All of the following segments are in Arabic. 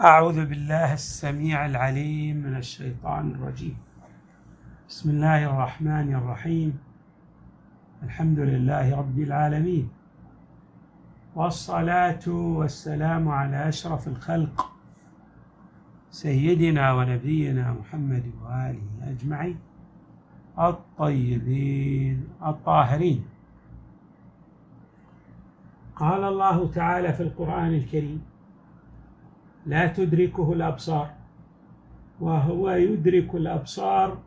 أعوذ بالله السميع العليم من الشيطان الرجيم. بسم الله الرحمن الرحيم. الحمد لله رب العالمين. والصلاة والسلام على أشرف الخلق سيدنا ونبينا محمد وآله أجمعين. الطيبين الطاهرين. قال الله تعالى في القرآن الكريم لا تدركه الأبصار. وهو يدرك الأبصار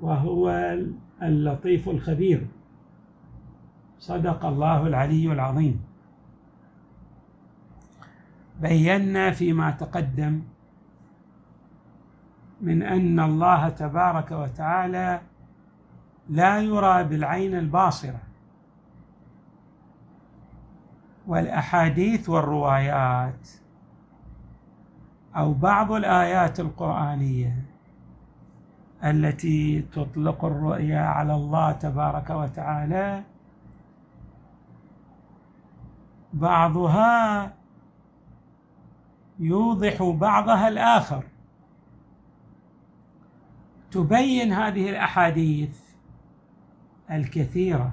وهو اللطيف الخبير. صدق الله العلي العظيم. بينا فيما تقدم من أن الله تبارك وتعالى لا يرى بالعين الباصرة. والأحاديث والروايات أو بعض الآيات القرآنية التي تطلق الرؤيا على الله تبارك وتعالى بعضها يوضح بعضها الآخر. تبين هذه الأحاديث الكثيرة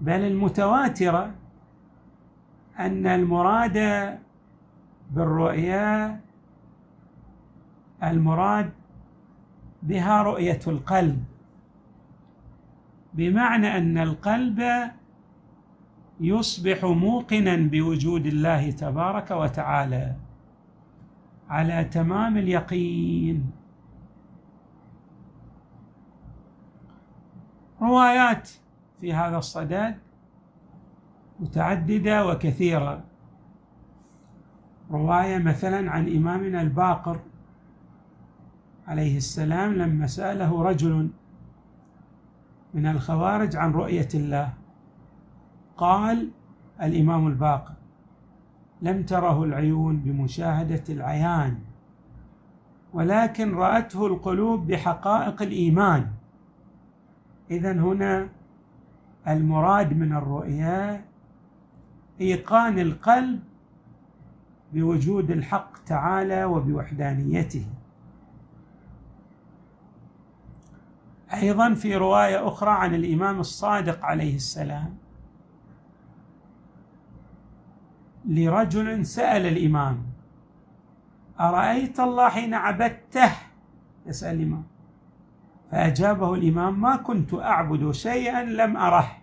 بل المتواترة أن المراد بالرؤيا المراد بها رؤية القلب. بمعنى أن القلب يصبح موقنا بوجود الله تبارك وتعالى على تمام اليقين. روايات في هذا الصدد متعددة وكثيرة. رواية مثلا عن إمامنا الباقر عليه السلام لما سأله رجل من الخوارج عن رؤية الله قال الإمام الباقر لم تره العيون بمشاهدة العيان ولكن رأته القلوب بحقائق الإيمان. إذا هنا المراد من الرؤيا إيقان القلب بوجود الحق تعالى وبوحدانيته. أيضا في رواية أخرى عن الإمام الصادق عليه السلام لرجل سأل الإمام أرأيت الله حين عبدته؟ يسأل الإمام. فأجابه الإمام ما كنت أعبد شيئا لم أره.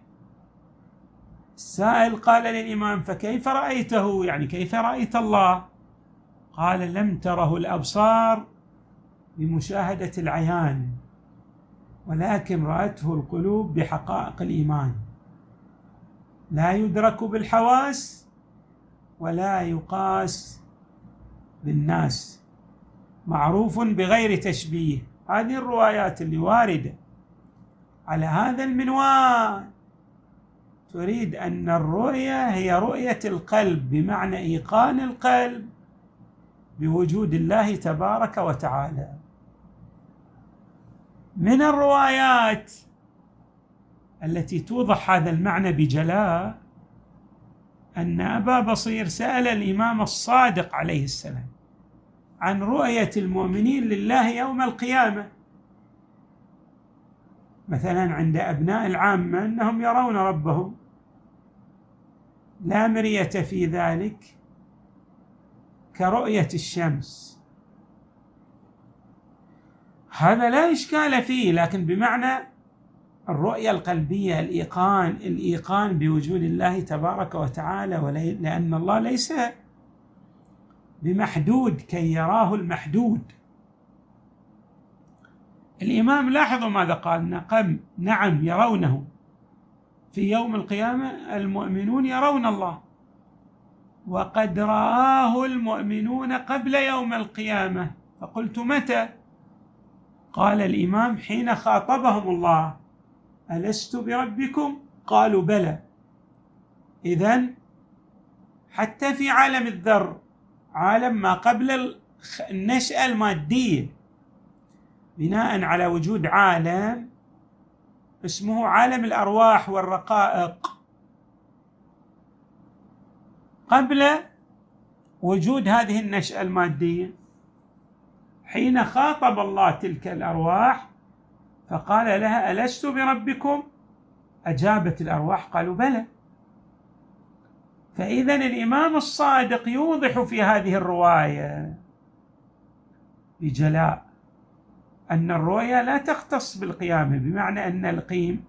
السائل قال للإمام فكيف رأيته؟ يعني كيف رأيت الله؟ قال لم تره الأبصار بمشاهدة العيان ولكن رأته القلوب بحقائق الإيمان. لا يدرك بالحواس ولا يقاس بالناس. معروف بغير تشبيه. هذه الروايات اللي واردة على هذا المنوال. تريد أن الرؤية هي رؤية القلب بمعنى إيقان القلب بوجود الله تبارك وتعالى. من الروايات التي توضح هذا المعنى بجلاء أن أبا بصير سأل الإمام الصادق عليه السلام عن رؤية المؤمنين لله يوم القيامة. مثلا عند أبناء العامة أنهم يرون ربهم. لا مرية في ذلك كرؤية الشمس. هذا لا إشكال فيه لكن بمعنى الرؤية القلبية الإيقان الإيقان بوجود الله تبارك وتعالى لأن الله ليس بمحدود كي يراه المحدود. الإمام لاحظوا ماذا قال؟ نقم نعم يرونه. في يوم القيامة المؤمنون يرون الله. وقد رآه المؤمنون قبل يوم القيامة. فقلت متى؟ قال الإمام حين خاطبهم الله. ألست بربكم؟ قالوا بلى. إذا حتى في عالم الذر عالم ما قبل النشأة المادية. بناء على وجود عالم اسمه عالم الأرواح والرقائق. قبل وجود هذه النشأة المادية حين خاطب الله تلك الأرواح فقال لها ألست بربكم؟ أجابت الأرواح قالوا بلى. فإذا الإمام الصادق يوضح في هذه الرواية بجلاء أن الرؤيا لا تختص بالقيامة بمعنى أن القيم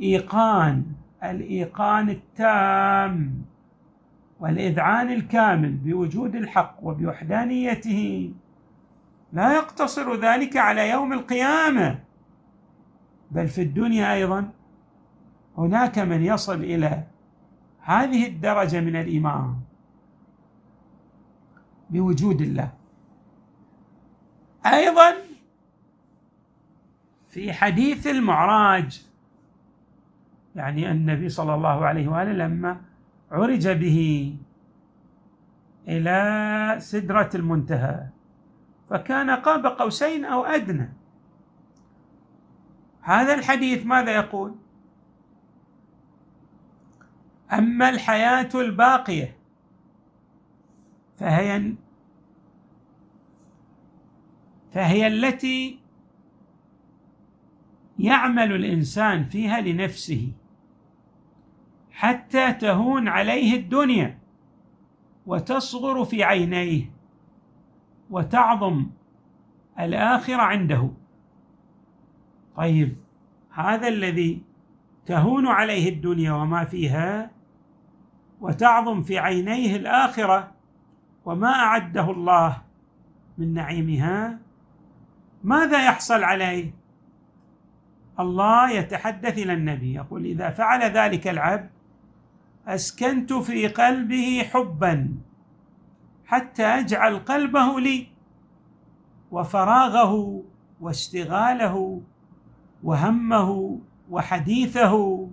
الإيقان الإيقان التام والإذعان الكامل بوجود الحق وبوحدانيته لا يقتصر ذلك على يوم القيامة بل في الدنيا أيضا. هناك من يصل إلى هذه الدرجة من الإيمان بوجود الله. أيضا في حديث المعراج. يعني النبي صلى الله عليه وآله لما عرج به إلى سدرة المنتهى فكان قاب قوسين أو أدنى. هذا الحديث ماذا يقول؟ أما الحياة الباقية فهي فهي التي يعمل الإنسان فيها لنفسه حتى تهون عليه الدنيا وتصغر في عينيه وتعظم الآخرة عنده. طيب هذا الذي تهون عليه الدنيا وما فيها وتعظم في عينيه الآخرة وما أعده الله من نعيمها ماذا يحصل عليه؟ الله يتحدث إلى النبي يقول إذا فعل ذلك العبد أسكنت في قلبه حبا حتى أجعل قلبه لي وفراغه واشتغاله وهمه وحديثه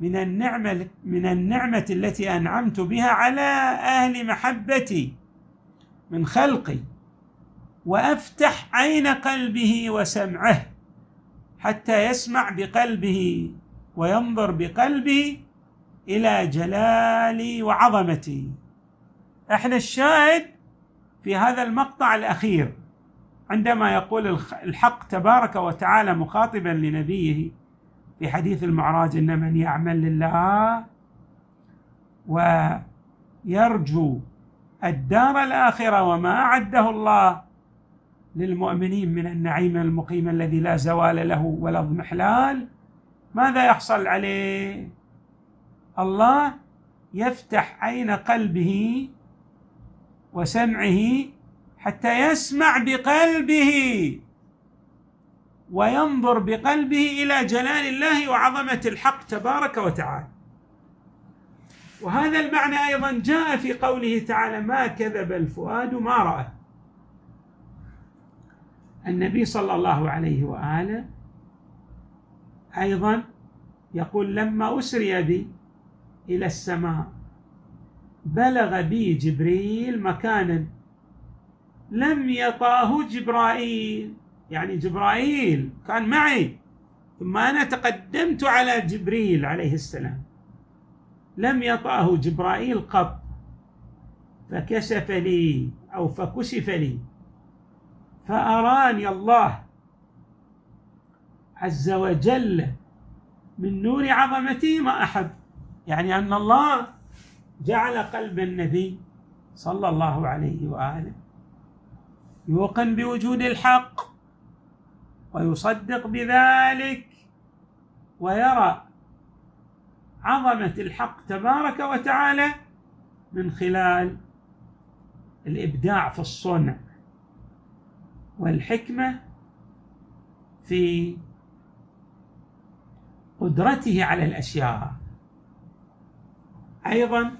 من النعمة من النعمة التي أنعمت بها على أهل محبتي من خلقي وأفتح عين قلبه وسمعه. حتى يسمع بقلبه وينظر بقلبه إلى جلالي وعظمتي. إحنا الشاهد في هذا المقطع الأخير عندما يقول الحق تبارك وتعالى مخاطبا لنبيه في حديث المعراج ان من يعمل لله ويرجو الدار الآخرة وما أعده الله للمؤمنين من النعيم المقيم الذي لا زوال له ولا اضمحلال ماذا يحصل عليه؟ الله يفتح عين قلبه وسمعه حتى يسمع بقلبه وينظر بقلبه إلى جلال الله وعظمة الحق تبارك وتعالى. وهذا المعنى أيضا جاء في قوله تعالى ما كذب الفؤاد ما رأى النبي صلى الله عليه وآله أيضا يقول لما أسري بي إلى السماء بلغ بي جبريل مكانا لم يطأه جبرائيل. يعني جبرائيل كان معي ثم أنا تقدمت على جبريل عليه السلام. لم يطأه جبرائيل قط فكشف لي أو فكشف لي. فأراني الله عز وجل من نور عظمته ما أحب. يعني أن الله جعل قلب النبي صلى الله عليه وآله يوقن بوجود الحق ويصدق بذلك ويرى عظمة الحق تبارك وتعالى من خلال الإبداع في الصنع. والحكمة في قدرته على الأشياء. أيضا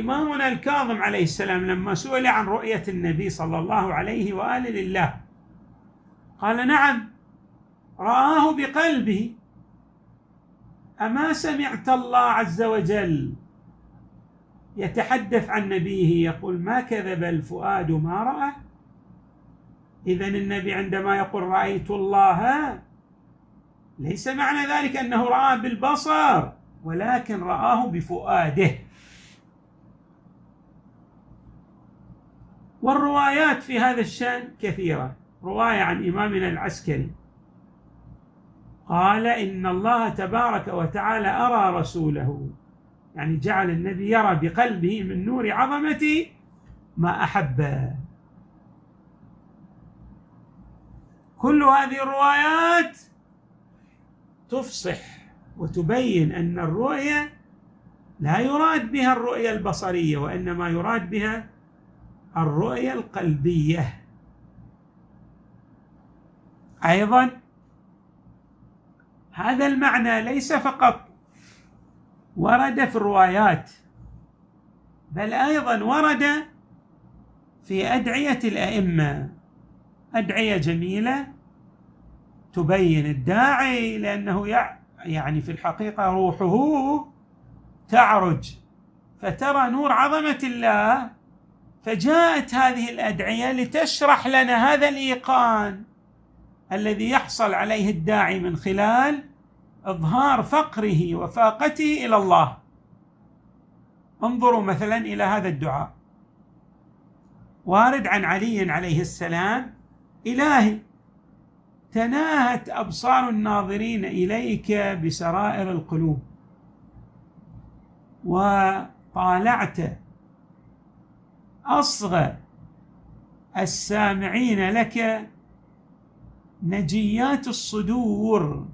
إمامنا الكاظم عليه السلام لما سئل عن رؤية النبي صلى الله عليه وآله لله قال نعم رآه بقلبه أما سمعت الله عز وجل يتحدث عن نبيه يقول ما كذب الفؤاد ما رأى؟ إذا النبي عندما يقول رأيت الله ليس معنى ذلك أنه رآه بالبصر ولكن رآه بفؤاده. والروايات في هذا الشأن كثيرة. رواية عن إمامنا العسكري. قال إن الله تبارك وتعالى أرى رسوله. يعني جعل النبي يرى بقلبه من نور عظمته ما أحب. كل هذه الروايات تفصح وتبين أن الرؤية لا يراد بها الرؤية البصرية وإنما يراد بها الرؤية القلبية. أيضا هذا المعنى ليس فقط ورد في الروايات بل أيضا ورد في أدعية الأئمة أدعية جميلة تبين الداعي لأنه يعني في الحقيقة روحه تعرج. فترى نور عظمة الله فجاءت هذه الأدعية لتشرح لنا هذا الإيقان الذي يحصل عليه الداعي من خلال إظهار فقره وفاقته إلى الله. انظروا مثلا إلى هذا الدعاء. وارد عن علي عليه السلام إلهي تناهت أبصار الناظرين إليك بسرائر القلوب. وطالعت اصغى السامعين لك نجيات الصدور.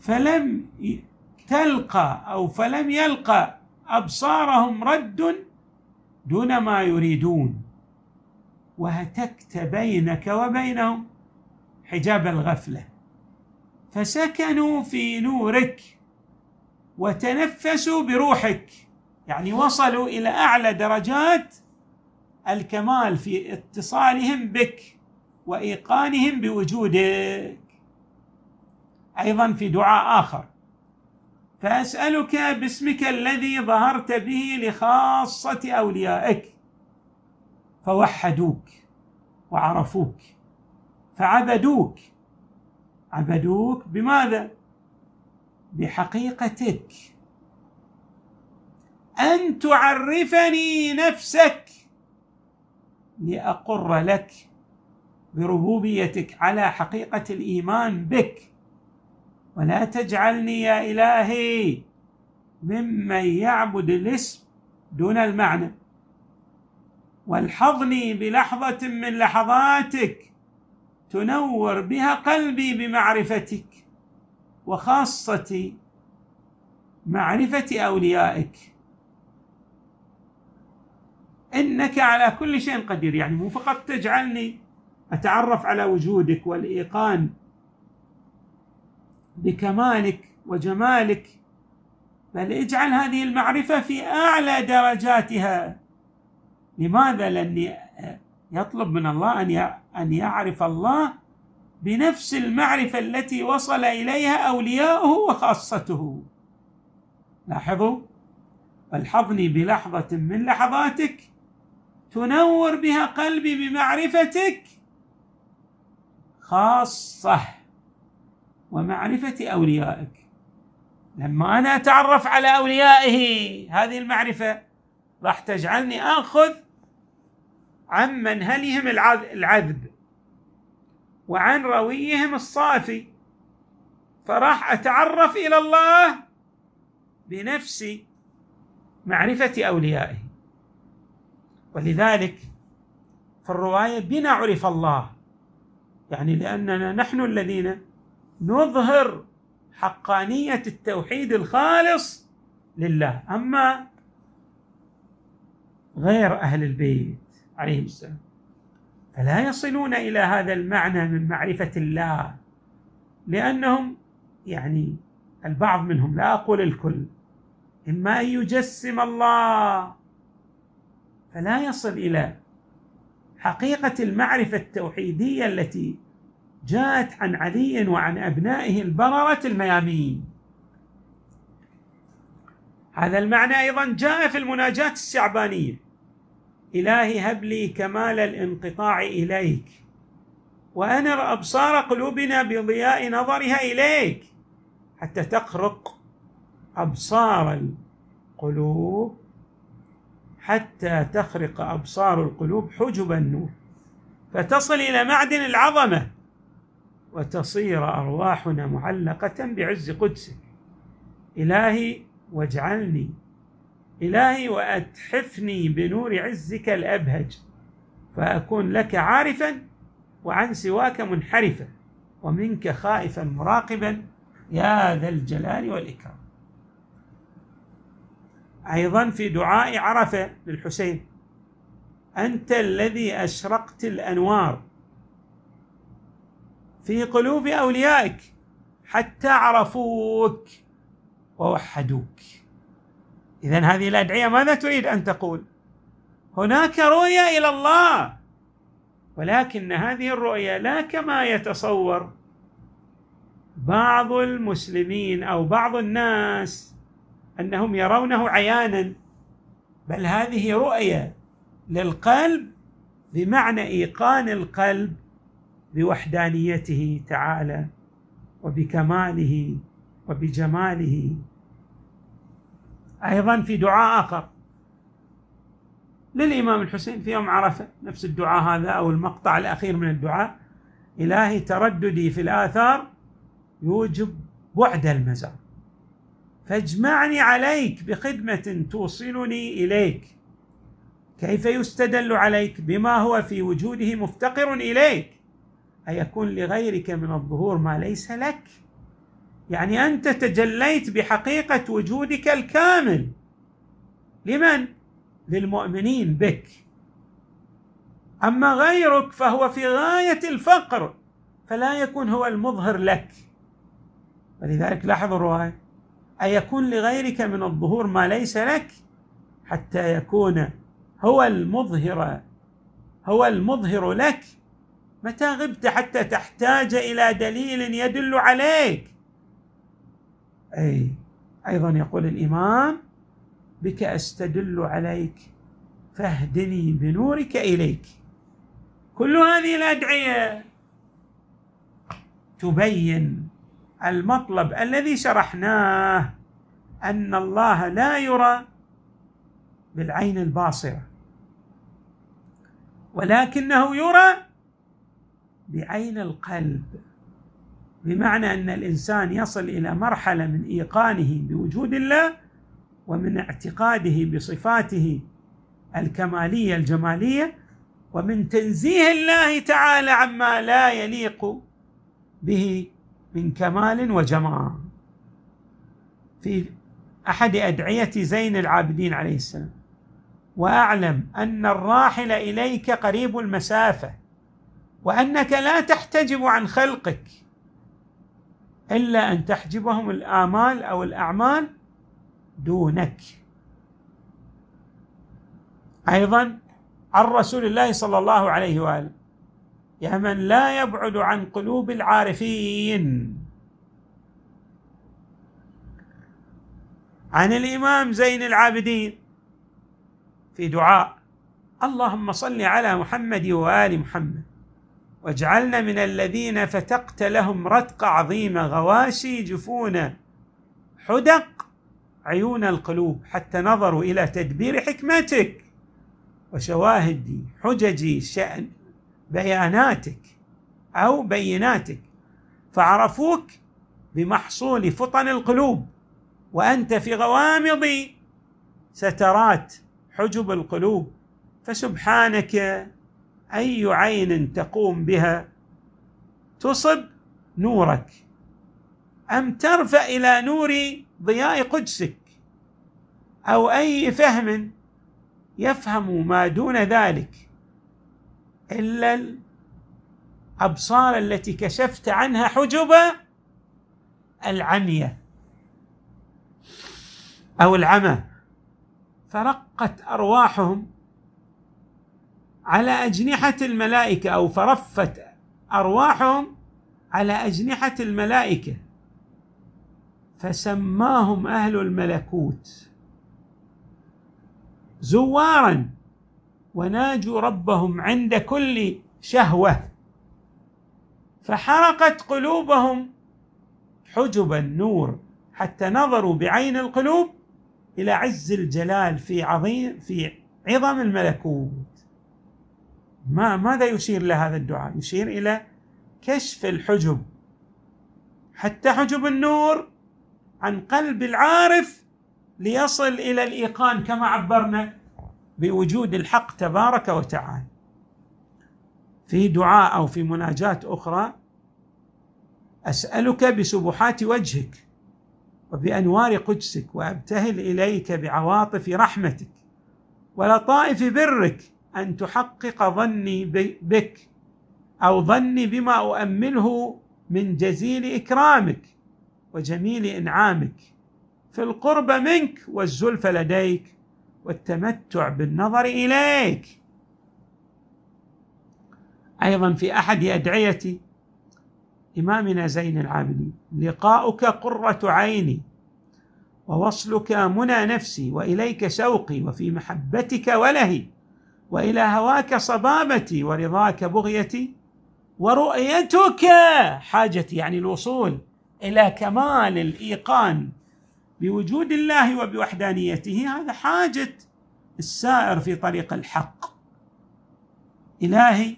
فلم تلقى أو فلم يلقى أبصارهم رد دون ما يريدون. وهتكت بينك وبينهم حجاب الغفلة. فسكنوا في نورك وتنفسوا بروحك. يعني وصلوا إلى أعلى درجات الكمال في اتصالهم بك وإيقانهم بوجودك. أيضا في دعاء آخر. فأسألك باسمك الذي ظهرت به لخاصة أوليائك. فوحدوك وعرفوك فعبدوك. عبدوك بماذا؟ بحقيقتك. أن تعرفني نفسك لأقر لك بربوبيتك على حقيقة الإيمان بك. ولا تجعلني يا إلهي ممن يعبد الاسم دون المعنى. والحظني بلحظة من لحظاتك تنور بها قلبي بمعرفتك وخاصة معرفة أوليائك. إنك على كل شيء قدير يعني مو فقط تجعلني أتعرف على وجودك والإيقان بكمالك وجمالك بل اجعل هذه المعرفة في أعلى درجاتها. لماذا لاني يطلب من الله أن أن يعرف الله بنفس المعرفة التي وصل إليها أولياؤه وخاصته؟ لاحظوا فالحظني بلحظة من لحظاتك تنور بها قلبي بمعرفتك خاصة ومعرفة أوليائك. لما أنا أتعرف على أوليائه هذه المعرفة راح تجعلني آخذ عن منهلهم العذب وعن رويهم الصافي فراح أتعرف إلى الله بنفس معرفة أوليائه. ولذلك في الرواية بنا عرف الله يعني لأننا نحن الذين نظهر حقانية التوحيد الخالص لله. أما غير أهل البيت عليهم السلام. فلا يصلون إلى هذا المعنى من معرفة الله لأنهم يعني البعض منهم لا أقول الكل إما أن يجسم الله فلا يصل إلى حقيقة المعرفة التوحيدية التي جاءت عن علي وعن أبنائه البررة الميامين. هذا المعنى أيضا جاء في المناجاة الشعبانية. إلهي هب لي كمال الانقطاع إليك وأنر أبصار قلوبنا بضياء نظرها إليك حتى تخرق أبصار القلوب حتى تخرق أبصار القلوب حجب النور فتصل إلى معدن العظمة وتصير أرواحنا معلقة بعز قدسك. إلهي واجعلني إلهي وأتحفني بنور عزك الأبهج فأكون لك عارفا وعن سواك منحرفا ومنك خائفا مراقبا يا ذا الجلال والإكرام. أيضا في دعاء عرفة للحسين أنت الذي أشرقت الأنوار في قلوب أوليائك حتى عرفوك ووحدوك. اذا هذه الأدعية ماذا تريد أن تقول؟ هناك رؤية إلى الله ولكن هذه الرؤية لا كما يتصور بعض المسلمين أو بعض الناس أنهم يرونه عيانا بل هذه رؤية للقلب بمعنى إيقان القلب بوحدانيته تعالى وبكماله وبجماله. أيضا في دعاء آخر. للإمام الحسين في يوم عرفة نفس الدعاء هذا أو المقطع الأخير من الدعاء. إلهي ترددي في الآثار يوجب بعد المزار. فاجمعني عليك بخدمة توصلني إليك. كيف يستدل عليك بما هو في وجوده مفتقر إليك؟ أيكون لغيرك من الظهور ما ليس لك؟ يعني أنت تجليت بحقيقة وجودك الكامل. لمن؟ للمؤمنين بك. أما غيرك فهو في غاية الفقر فلا يكون هو المظهر لك. ولذلك لاحظوا الرواية أيكون لغيرك من الظهور ما ليس لك؟ حتى يكون هو المظهر هو المظهر لك. متى غبت حتى تحتاج إلى دليل يدل عليك؟ أي أيضا يقول الإمام بك أستدل عليك فاهدني بنورك إليك. كل هذه الأدعية تبين المطلب الذي شرحناه أن الله لا يرى بالعين الباصرة ولكنه يرى بعين القلب. بمعنى أن الإنسان يصل إلى مرحلة من إيقانه بوجود الله ومن اعتقاده بصفاته الكمالية الجمالية ومن تنزيه الله تعالى عما لا يليق به من كمال وجمال. في أحد أدعية زين العابدين عليه السلام وأعلم أن الراحل إليك قريب المسافة وأنك لا تحتجب عن خلقك. إلا أن تحجبهم الآمال أو الأعمال دونك. أيضا عن رسول الله صلى الله عليه وآله يا من لا يبعد عن قلوب العارفين. عن الإمام زين العابدين في دعاء اللهم صل على محمد وآل محمد. واجعلنا من الذين فتقت لهم رتق عظيم غواشي جفون حدق عيون القلوب حتى نظروا إلى تدبير حكمتك وشواهد حجج شأن بياناتك أو بيناتك فعرفوك بمحصول فطن القلوب وأنت في غوامض سترات حجب القلوب فسبحانك أي عين تقوم بها تصب نورك. أم ترفع إلى نور ضياء قدسك؟ أو أي فهم يفهم ما دون ذلك؟ إلا الأبصار التي كشفت عنها حجب العمية أو العمى. فرقت أرواحهم. على أجنحة الملائكة أو فرفت أرواحهم على أجنحة الملائكة. فسماهم أهل الملكوت. زوارا وناجوا ربهم عند كل شهوة. فحرقت قلوبهم حجب النور حتى نظروا بعين القلوب إلى عز الجلال في عظيم في عظم الملكوت. ما ماذا يشير لهذا الدعاء؟ يشير إلى كشف الحجب. حتى حجب النور عن قلب العارف ليصل إلى الإيقان كما عبرنا بوجود الحق تبارك وتعالى. في دعاء أو في مناجاة أخرى أسألك بسبحات وجهك وبأنوار قدسك وأبتهل إليك بعواطف رحمتك ولطائف برك أن تحقق ظني بك أو ظني بما أؤمله من جزيل إكرامك وجميل إنعامك. في القرب منك والزلف لديك والتمتع بالنظر إليك. أيضا في أحد ادعيه إمامنا زين العابدين لقاؤك قرة عيني ووصلك منى نفسي وإليك شوقي وفي محبتك ولهي. وإلى هواك صبابتي ورضاك بغيتي ورؤيتك حاجتي يعني الوصول إلى كمال الإيقان بوجود الله وبوحدانيته هذا حاجة السائر في طريق الحق. إلهي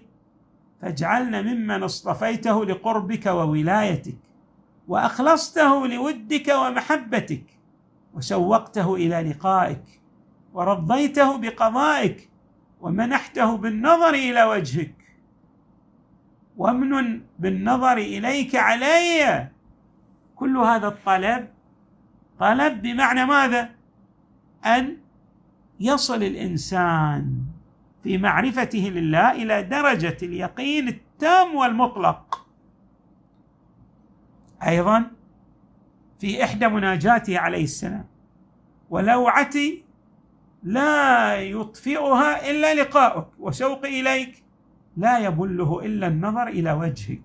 فاجعلنا ممن اصطفيته لقربك وولايتك وأخلصته لودك ومحبتك وشوقته إلى لقائك ورضيته بقضائك ومنحته بالنظر إلى وجهك. وامن بالنظر إليك علي. كل هذا الطلب طلب بمعنى ماذا؟ أن يصل الإنسان في معرفته لله إلى درجة اليقين التام والمطلق. أيضا في إحدى مناجاته عليه السلام ولوعتي لا يطفئها إلا لقاؤك وشوقي إليك لا يبله إلا النظر إلى وجهك.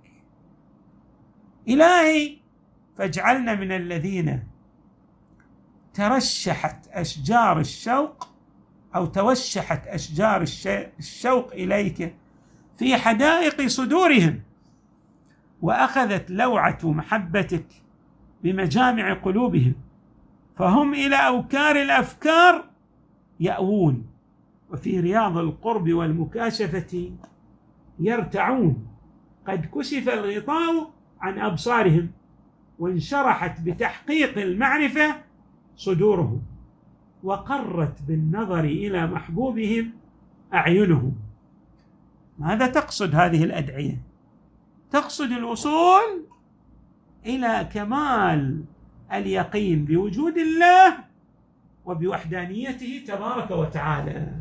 إلهي فاجعلنا من الذين ترشحت أشجار الشوق أو توشحت أشجار الشوق إليك في حدائق صدورهم وأخذت لوعة محبتك بمجامع قلوبهم فهم إلى أوكار الأفكار يأوون وفي رياض القرب والمكاشفة يرتعون. قد كشف الغطاء عن أبصارهم وانشرحت بتحقيق المعرفة صدورهم وقرت بالنظر إلى محبوبهم أعينهم. ماذا تقصد هذه الأدعية؟ تقصد الوصول إلى كمال اليقين بوجود الله وبوحدانيته تبارك وتعالى.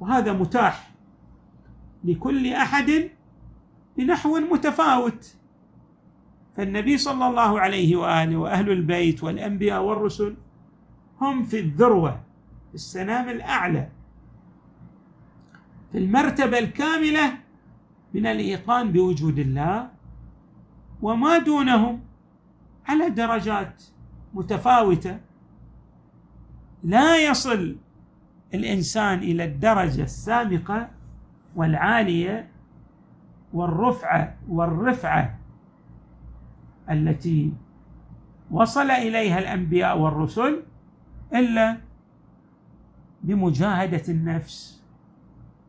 وهذا متاح لكل أحد بنحو متفاوت. فالنبي صلى الله عليه وآله وأهل البيت والأنبياء والرسل هم في الذروة في السنام الأعلى في المرتبة الكاملة من الإيقان بوجود الله وما دونهم على درجات متفاوتة. لا يصل الإنسان إلى الدرجة السابقة والعالية والرفعة والرفعة التي وصل إليها الأنبياء والرسل إلا بمجاهدة النفس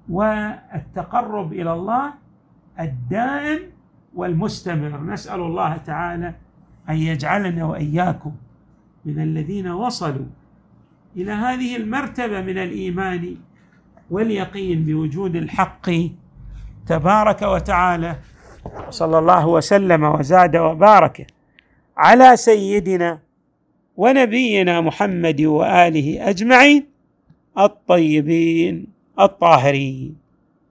والتقرب إلى الله الدائم والمستمر. نسأل الله تعالى أن يجعلنا وإياكم من الذين وصلوا إلى هذه المرتبة من الإيمان واليقين بوجود الحق تبارك وتعالى صلى الله وسلم وزاد وبارك على سيدنا ونبينا محمد وآله أجمعين الطيبين الطاهرين.